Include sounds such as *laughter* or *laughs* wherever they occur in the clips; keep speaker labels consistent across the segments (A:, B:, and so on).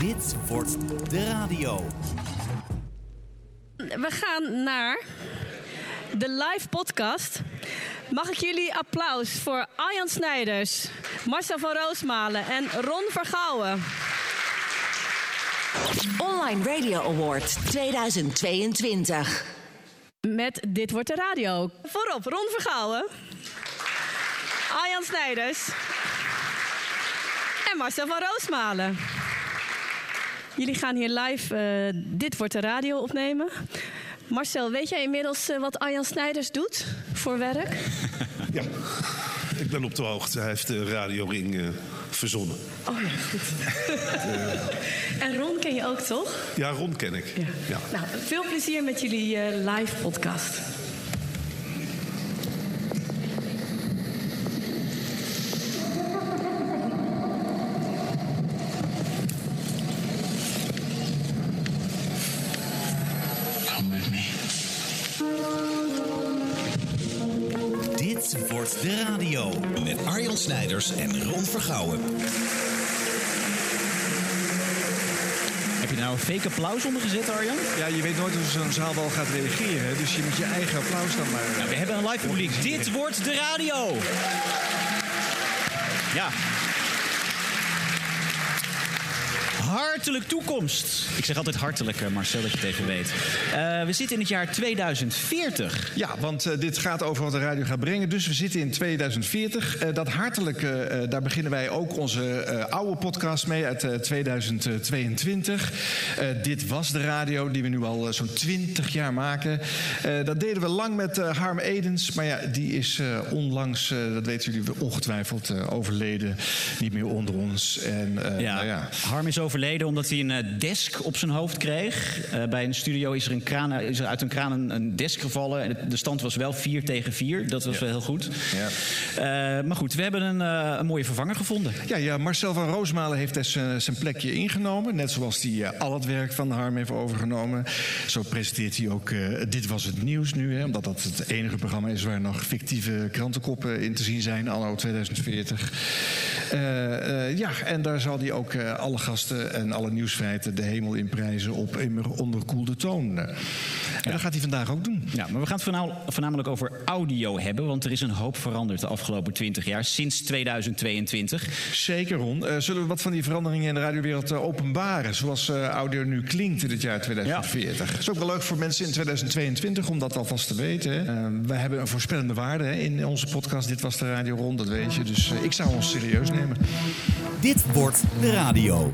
A: Dit wordt de radio.
B: We gaan naar de live podcast. Mag ik jullie applaus voor Arjan Snijders, Marcel van Roosmalen en Ron Vergouwen.
C: Online Radio Award 2022.
B: Met Dit wordt de radio. Voorop Ron Vergouwen, Arjan Snijders en Marcel van Roosmalen. Jullie gaan hier live eh, Dit wordt de radio opnemen. Marcel, weet jij inmiddels eh, wat Arjan Snijders doet voor werk? *laughs*
D: Ja, ik ben op de hoogte. Hij heeft de radioring eh verzonnen.
B: Oh ja, goed. *laughs* en Ron ken je ook, toch?
D: Ja, Ron ken ik. Ja.
B: Nou, veel plezier met jullie live podcast.
A: De radio. Met Arjan Snijders en Ron Vergouwen.
E: Heb je nou een fake applaus ondergezet, Arjan?
F: Ja, je weet nooit hoe zo'n zaal wel gaat reageren. hè. Dus je moet je eigen applaus dan maar...
E: Nou, we hebben een live publiek. Dit wordt de radio. Ja. Hartelijk toekomst. Ik zeg altijd hartelijk, eh, Marcel, dat je het even weet. Eh, we zitten in het jaar 2040.
F: Ja, want eh, dit gaat over wat de radio gaat brengen. Dus we zitten in 2040. Eh, dat hartelijke, eh, daar beginnen wij ook onze eh, oude podcast mee uit eh, 2022. Eh, dit was de radio, die we nu al zo'n 20 jaar maken. Eh, dat deden we lang met Harm Edens. Maar ja, die is eh, onlangs, eh, dat weten jullie ongetwijfeld, eh, overleden. Niet meer onder ons. En, eh,
E: Ja.
F: nou ja,
E: Harm is overleden omdat hij een eh, desk op zijn hoofd kreeg. Eh, bij een studio is er, een kraan, is er uit een kraan een, een desk gevallen. En de stand was wel 4 tegen 4. Dat was wel heel goed.
F: Ja.
E: Eh, maar goed, we hebben een, eh, een mooie vervanger gevonden.
F: Ja, ja, Marcel van Roosmalen heeft dus eh, zijn plekje ingenomen. Net zoals hij eh, al het werk van Harm heeft overgenomen. Zo presenteert hij ook eh, Dit Was Het Nieuws nu. Hè, omdat dat het enige programma is waar nog fictieve krantenkoppen in te zien zijn. Anno 2040. Eh, eh, ja, en daar zal hij ook eh, alle gasten en alle nieuwsfeiten de hemel in prijzen op immer onderkoelde toon. En dat gaat hij vandaag ook doen.
E: Ja, maar we gaan het voornamelijk over audio hebben. Want er is een hoop veranderd de afgelopen 20 jaar. Sinds 2022.
F: Zeker, Ron. Eh, zullen we wat van die veranderingen in de radiowereld eh, openbaren? Zoals eh, audio nu klinkt in het jaar 2040. Dat is ook wel leuk voor mensen in 2022 om dat alvast te weten. Wij hebben een voorspellende waarde hè, in onze podcast. Dit was de Radio Ron, dat weet je. Dus ik zou ons serieus nemen.
A: Dit wordt de radio.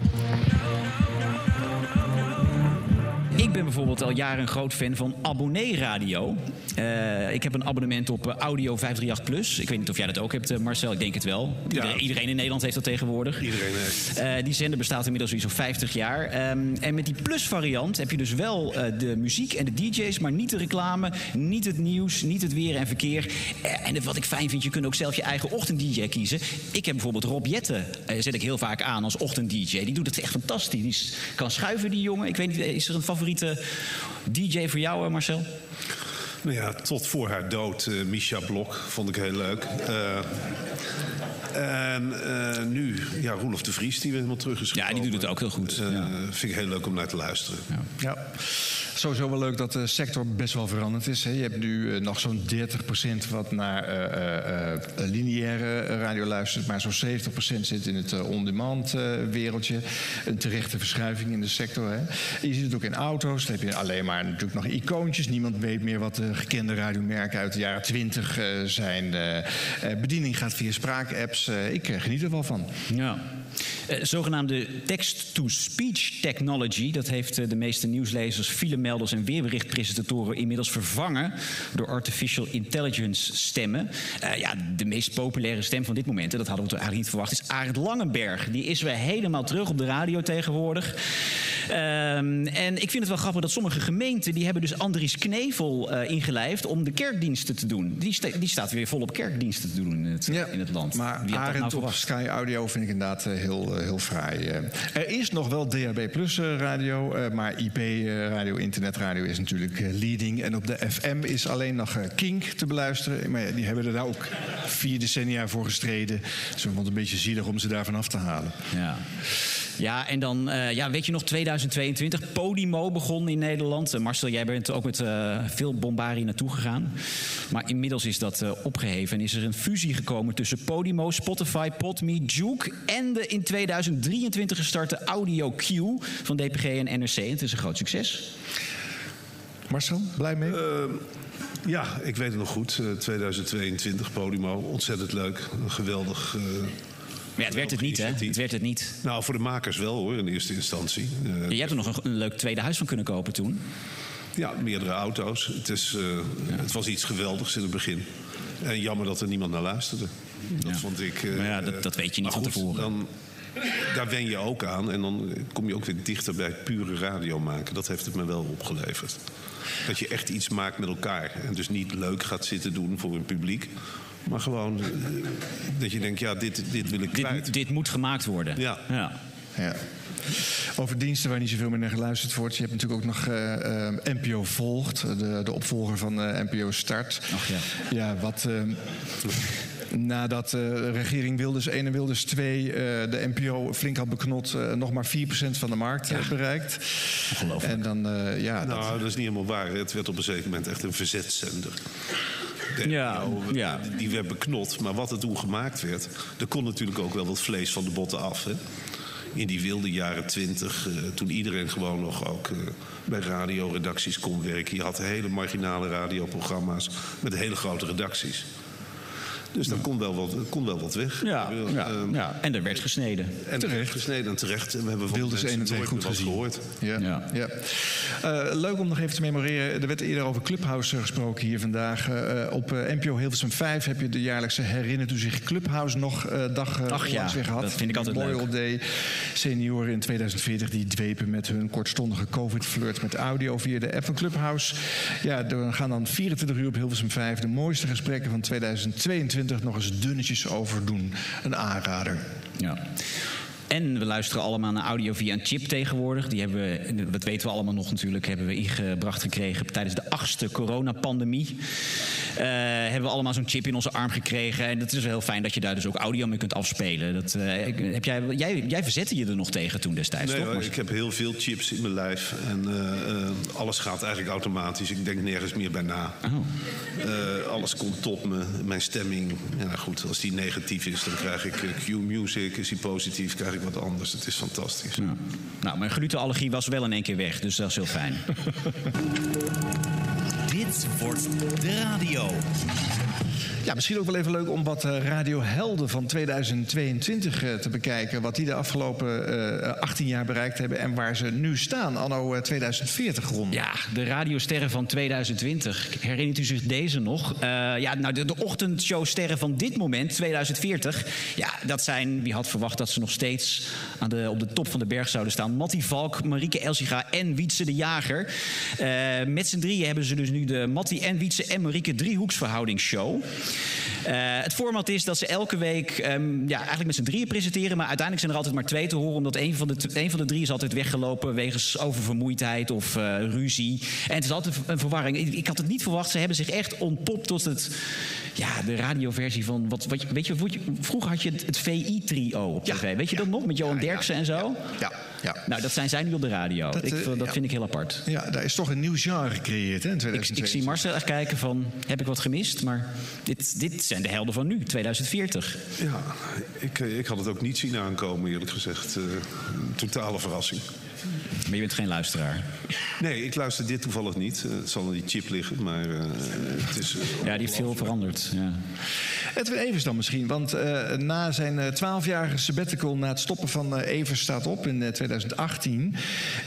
E: Ik ben bijvoorbeeld al jaren een groot fan van Abonnee Radio. Eh, ik heb een abonnement op eh, Audio 538 Plus. Ik weet niet of jij dat ook hebt, eh, Marcel. Ik denk het wel. Iedereen, iedereen in Nederland heeft dat tegenwoordig.
D: Iedereen heeft.
E: Die zender bestaat inmiddels zo'n 50 jaar. Ehm, en met die Plus-variant heb je dus wel de muziek en de DJ's, maar niet de reclame, niet het nieuws, niet het weer en verkeer. En wat ik fijn vind, je kunt ook zelf je eigen ochtend-DJ kiezen. Ik heb bijvoorbeeld Rob Jetten, zet ik heel vaak aan als ochtend-DJ. Die doet het echt fantastisch. Die kan schuiven, die jongen. Ik weet niet, is er een favoriete DJ voor jou, eh, Marcel?
D: Nou ja, tot voor haar dood, eh Misha Blok, vond ik heel leuk. Eh, en eh, nu, ja, Roelof de Vries, die weer helemaal terug is
E: Ja, die doet het ook heel goed.
D: Eh,
E: Ja.
D: Vind ik heel leuk om naar te luisteren.
F: Ja. Sowieso wel leuk dat de sector best wel veranderd is. Hè. Je hebt nu eh, nog zo'n 30% wat naar eh, eh, lineaire radio luistert, maar zo'n 70% zit in het on-demand wereldje. Een terechte verschuiving in de sector. Hè. Je ziet het ook in auto's. Dan heb je alleen maar natuurlijk nog icoontjes. Niemand weet meer wat de gekende radiomerken uit de jaren 20 eh, zijn. Bediening gaat via spraakapps. Ik geniet er wel van.
E: Ja. Eh, zogenaamde text-to-speech technology, dat heeft eh, de meeste nieuwslezers, filemelders en weerberichtpresentatoren inmiddels vervangen door artificial intelligence stemmen. Eh, ja, de meest populaire stem van dit moment, en dat hadden we eigenlijk niet verwacht, is Arend Langenberg. Die is weer helemaal terug op de radio tegenwoordig. Ehm, en ik vind het wel grappig dat sommige gemeenten die hebben dus Andries Knevel eh, ingelijfd om de kerkdiensten te doen. Die, sta- die staat weer volop kerkdiensten te doen in het, in het land.
F: Maar
E: Wie
F: Arend
E: nou
F: op? Sky Audio vind ik inderdaad eh, heel, eh, heel fraai. Er is nog wel DHB Plus radio, maar IP radio, internetradio is natuurlijk leading. En op de FM is alleen nog Kink te beluisteren. Maar ja, die hebben er daar ook vier decennia voor gestreden. Dus ik vond het een beetje zielig om ze daarvan af te halen.
E: Ja. Ja, en dan, eh, ja, weet je nog, 2022, Podimo begon in Nederland. Eh, Marcel, jij bent ook met eh, veel bombarie naartoe gegaan. Maar inmiddels is dat eh, opgeheven en is er een fusie gekomen tussen Podimo, Spotify, Podme, Juke en de in 2023 gestarte Audio Q van DPG en NRC. En het is een groot succes.
F: Marcel, blij mee?
D: Ja, ik weet het nog goed. eh, 2022, Podimo. Ontzettend leuk. Een geweldig...
E: Maar ja, het werd het niet, hè? Het werd het niet.
D: nou, voor de makers wel hoor, in eerste instantie. Eh,
E: Je hebt er nog een, een leuk tweede huis van kunnen kopen toen.
D: Ja, meerdere auto's. Het, is, eh, het was iets geweldigs in het begin. En jammer dat er niemand naar luisterde. Dat
E: Ja.
D: vond ik... eh,
E: Maar ja, dat- dat weet je niet van tevoren.
D: Dan, daar wen je ook aan. En dan kom je ook weer dichter bij pure radio maken. Dat heeft het me wel opgeleverd. Dat je echt iets maakt met elkaar. En dus niet leuk gaat zitten doen voor een publiek. Maar gewoon eh, dat je denkt, ja, dit, dit wil ik kwijt.
E: Dit, dit moet gemaakt worden.
D: Ja.
E: ja.
F: Ja. Over diensten waar niet zoveel meer naar geluisterd wordt. Je hebt natuurlijk ook nog eh, eh, NPO Volgt, de, de opvolger van eh, NPO Start.
E: Ach ja.
F: Ja, wat. Nadat eh, de regering Wilders 1 en Wilders 2 eh, de NPO flink had beknot, eh, nog maar 4% van de markt eh, bereikt.
E: Ongelooflijk.
F: En dan, eh, ja, dat,
D: Nou, dat is niet helemaal waar. Het werd op een zeker moment echt een verzetszender. De
E: Ja, ja.
D: Die werd beknot. Maar wat er toen gemaakt werd... er kon natuurlijk ook wel wat vlees van de botten af. Hè? In die wilde jaren twintig, eh, toen iedereen gewoon nog ook eh, bij radioredacties kon werken. Je had hele marginale radioprogramma's met hele grote redacties. Dus daar kon wel wat, kon wel wat weg.
E: Ja,
D: ehm,
E: ja. En er werd gesneden.
D: En
F: Terecht.
D: gesneden en terecht. En we hebben van
F: Wilders
D: mensen
F: 1 en 2
D: nooit
F: goed gezien.
D: gehoord.
F: Ja.
E: Ja.
F: Ja. Eh, leuk om nog even te memoreren. Er werd eerder over Clubhouse gesproken hier vandaag. Eh, op eh, NPO Hilversum 5 heb je de jaarlijkse Herinnert u zich Clubhouse nog eh, dag
E: Ach ja,
F: weer gehad.
E: dat vind ik altijd leuk.
F: Day. Senioren in 2040 die dwepen met hun kortstondige COVID-flirt met audio via de app van Clubhouse. Ja, er gaan dan 24 uur op Hilversum 5 de mooiste gesprekken van 2022 nog eens dunnetjes over doen. Een aanrader.
E: Ja. En we luisteren allemaal naar audio via een chip tegenwoordig. Die hebben we, dat weten we allemaal nog natuurlijk, hebben we ingebracht gekregen tijdens de achtste coronapandemie. Eh hebben we allemaal zo'n chip in onze arm gekregen. En het is wel heel fijn dat je daar dus ook audio mee kunt afspelen. Dat, eh, heb jij, jij, jij verzette je er nog tegen toen destijds,
D: Nee,
E: toch?
D: hoor, ik heb heel veel chips in mijn lijf. En eh, alles gaat eigenlijk automatisch. Ik denk nergens meer bij na.
E: Oh.
D: Alles komt tot me. Mijn stemming. Ja, goed, als die negatief is, dan krijg ik Q-music. Is die positief, krijg ik wat anders. Het is fantastisch.
E: Ja. Nou, mijn glutenallergie was wel in één keer weg, dus dat is heel fijn. *laughs*
A: Dit wordt de radio.
F: Ja, misschien ook wel even leuk om wat eh, radiohelden van 2022 eh, te bekijken. Wat die de afgelopen eh 18 jaar bereikt hebben en waar ze nu staan, anno eh, 2040 rond.
E: Ja, de radiosterren van 2020. Herinnert u zich deze nog? Eh, ja, nou, de, de ochtendshowsterren van dit moment, 2040. Ja, dat zijn, wie had verwacht dat ze nog steeds aan de, op de top van de berg zouden staan. Mattie Valk, Marieke Elsiga en Wietse de Jager. Eh, met z'n drieën hebben ze dus nu de Mattie en Wietse en Marieke driehoeksverhoudingsshow. Eh, het format is dat ze elke week ehm, ja, eigenlijk met z'n drieën presenteren. Maar uiteindelijk zijn er altijd maar twee te horen. Omdat een van de, een van de drie is altijd weggelopen wegens oververmoeidheid of eh, ruzie. En het is altijd een verwarring. Ik, ik had het niet verwacht. Ze hebben zich echt ontpopt tot het, ja, de radioversie van... Wat, wat, weet je, vroeger had je het, het VI-trio op
F: Ja,
E: tv. Weet je
F: ja.
E: dat nog? Met Johan
F: Ja, ja,
E: Derksen en zo?
F: Ja, ja.
E: Nou, dat zijn zij nu op de radio.
F: Dat,
E: ik,
F: eh,
E: dat
F: ja.
E: vind ik heel apart.
F: Ja, daar is toch een nieuw genre gecreëerd hè, in
E: Ik,
F: 2022.
E: ik zie Marcel echt kijken van, heb ik wat gemist? Maar dit, dit zijn de helden van nu, 2040.
D: Ja, ik, ik had het ook niet zien aankomen, eerlijk gezegd. Een totale verrassing.
E: Maar je bent geen luisteraar.
D: Nee, ik luister dit toevallig niet. Eh, het zal aan die chip liggen, maar eh, het is... eh,
E: Ja, die heeft veel veranderd. Ja.
F: Edwin Evers dan misschien, want eh, na zijn twaalfjarige sabbatical na het stoppen van Evers staat op in eh, 2018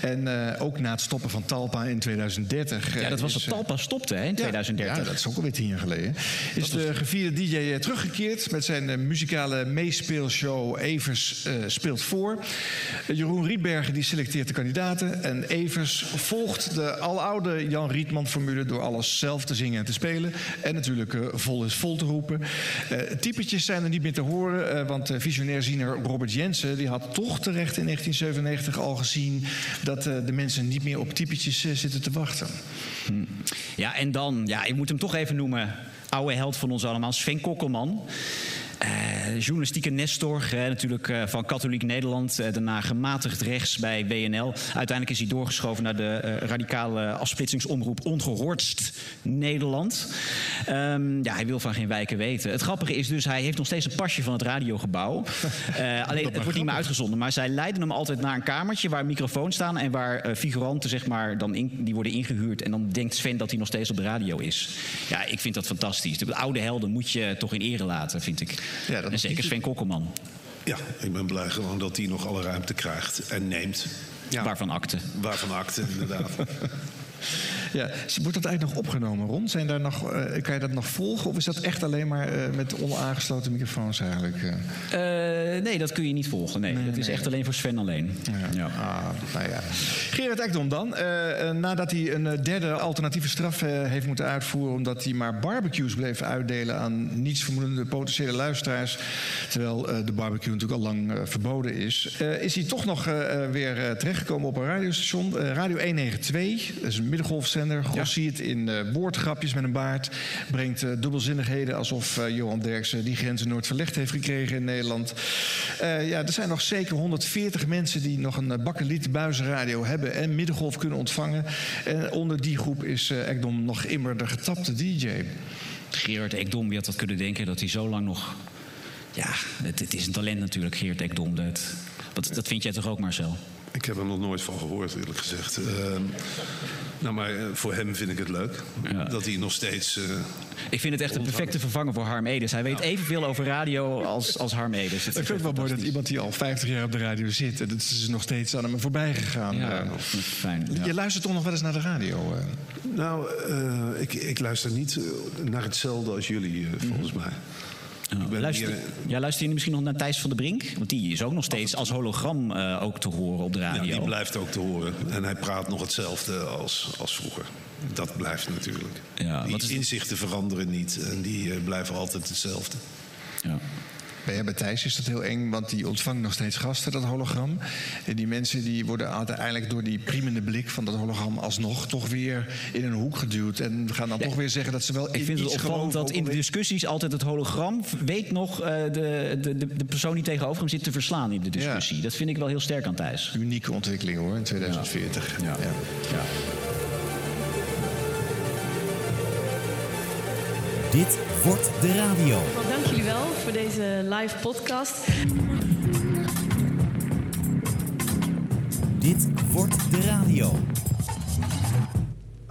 F: en eh, ook na het stoppen van Talpa in 2030. eh,
E: ja, dat was dat Talpa stopte hè, in
F: Ja,
E: 2030.
F: Ja, dat is ook alweer tien jaar geleden. Is de gevierde DJ teruggekeerd met zijn muzikale meespeelshow Evers speelt voor. Jeroen Rietbergen die selecteert de kandidaten. En Evers volgt de aloude Jan Rietman-formule door alles zelf te zingen en te spelen. En natuurlijk eh, vol is vol te roepen. Eh typetjes zijn er niet meer te horen, eh, want uh, visionair ziener Robert Jensen die had toch terecht in 1997 al gezien dat de mensen niet meer op typetjes zitten te wachten.
E: Ja, en dan, ja, ik moet hem toch even noemen. Oude held van ons allemaal, Sven Kokkelman. Eh, journalistieke Nestor, natuurlijk eh, van Katholiek Nederland. eh, daarna gematigd rechts bij WNL. Uiteindelijk is hij doorgeschoven naar de radicale afsplitsingsomroep Ongehoordst Nederland. Ehm, ja, hij wil van geen wijken weten. Het grappige is dus, hij heeft nog steeds een pasje van het radiogebouw. *laughs* Alleen, het wordt niet meer uitgezonden. Maar zij leiden hem altijd naar een kamertje waar microfoons staan... en waar figuranten, zeg maar, dan in, die worden ingehuurd. En dan denkt Sven dat hij nog steeds op de radio is. Ja, ik vind dat fantastisch. De oude helden moet je toch in ere laten, vind ik.
F: Ja, dat
E: en zeker Sven Kokkelman.
D: Ja, ik ben blij gewoon dat hij nog alle ruimte krijgt en neemt. Ja,
E: Waarvan akte.
D: waarvan akte, inderdaad. *laughs*
F: Ja, wordt dat eigenlijk nog opgenomen, Ron? Zijn daar nog, eh, kan je dat nog volgen? Of is dat echt alleen maar eh, met onaangesloten microfoons eigenlijk? eh?
E: Nee, dat kun je niet volgen. Nee, dat is echt alleen voor Sven alleen. Ja.
F: Ah, nou ja. Gerard Ekdom dan. nadat hij een derde alternatieve straf heeft moeten uitvoeren... omdat hij maar barbecues bleef uitdelen aan nietsvermoedende potentiële luisteraars... terwijl de barbecue natuurlijk al lang verboden is... is hij toch nog weer terechtgekomen op een radiostation. Radio 192, dat is een middengolfzender. Grossiert in eh, woordgrapjes met een baard. Brengt eh, dubbelzinnigheden alsof eh, Johan Derksen die grenzen nooit verlegd heeft gekregen in Nederland. Ja, er zijn nog zeker 140 mensen die nog een bakkeliet buizenradio hebben en middengolf kunnen ontvangen. En onder die groep is Ekdom nog immer de getapte DJ.
E: Gerard Ekdom, wie had dat kunnen denken dat hij zo lang nog... Ja, het, het is een talent natuurlijk, Gerard Ekdom. Dat, dat, dat vind jij toch ook, Marcel?
D: Ik heb er nog nooit van gehoord, eerlijk gezegd. Ehm, nou, maar eh, voor hem vind ik het leuk.
E: Ja.
D: Dat hij nog steeds... eh,
E: Ik vind het echt een perfecte vervanger voor Harm Edens. Hij weet evenveel over radio als, als Harm Edens.
F: Ik vind het wel mooi dat iemand die al 50 jaar op de radio zit... en dat is nog steeds aan hem voorbij gegaan.
E: Ja,
F: Eh,
E: fijn. ja.
F: Je luistert toch nog wel eens naar de radio? eh?
D: nou, eh, ik, ik luister niet eh, naar hetzelfde als jullie, eh, volgens mij.
E: Ja,
D: Ik ben
E: luister,
D: meer-
E: ja, luister je misschien nog naar Thijs van der Brink? Want die is ook nog steeds als hologram eh, ook te horen op de
D: Ja,
E: radio.
D: die blijft ook te horen. En hij praat nog hetzelfde als, als vroeger. Dat blijft natuurlijk.
E: Ja,
D: die inzichten veranderen niet. En die eh, blijven altijd hetzelfde.
E: Ja.
F: Bij, bij Thijs is dat heel eng, want die ontvangt nog steeds gasten, dat hologram. En die mensen die worden uiteindelijk door die priemende blik van dat hologram alsnog toch weer in een hoek geduwd. En gaan dan toch weer zeggen dat ze wel
E: Ik
F: in
E: vind het opvallend dat in de discussies altijd het hologram weet nog eh, de, de, de, persoon die tegenover hem zit te verslaan in de discussie. Dat vind ik wel heel sterk aan Thijs.
F: Unieke ontwikkeling hoor, in 2040.
E: Ja.
F: Ja.
A: Dit wordt de radio.
B: Dank jullie wel voor deze live podcast.
A: Dit wordt de radio.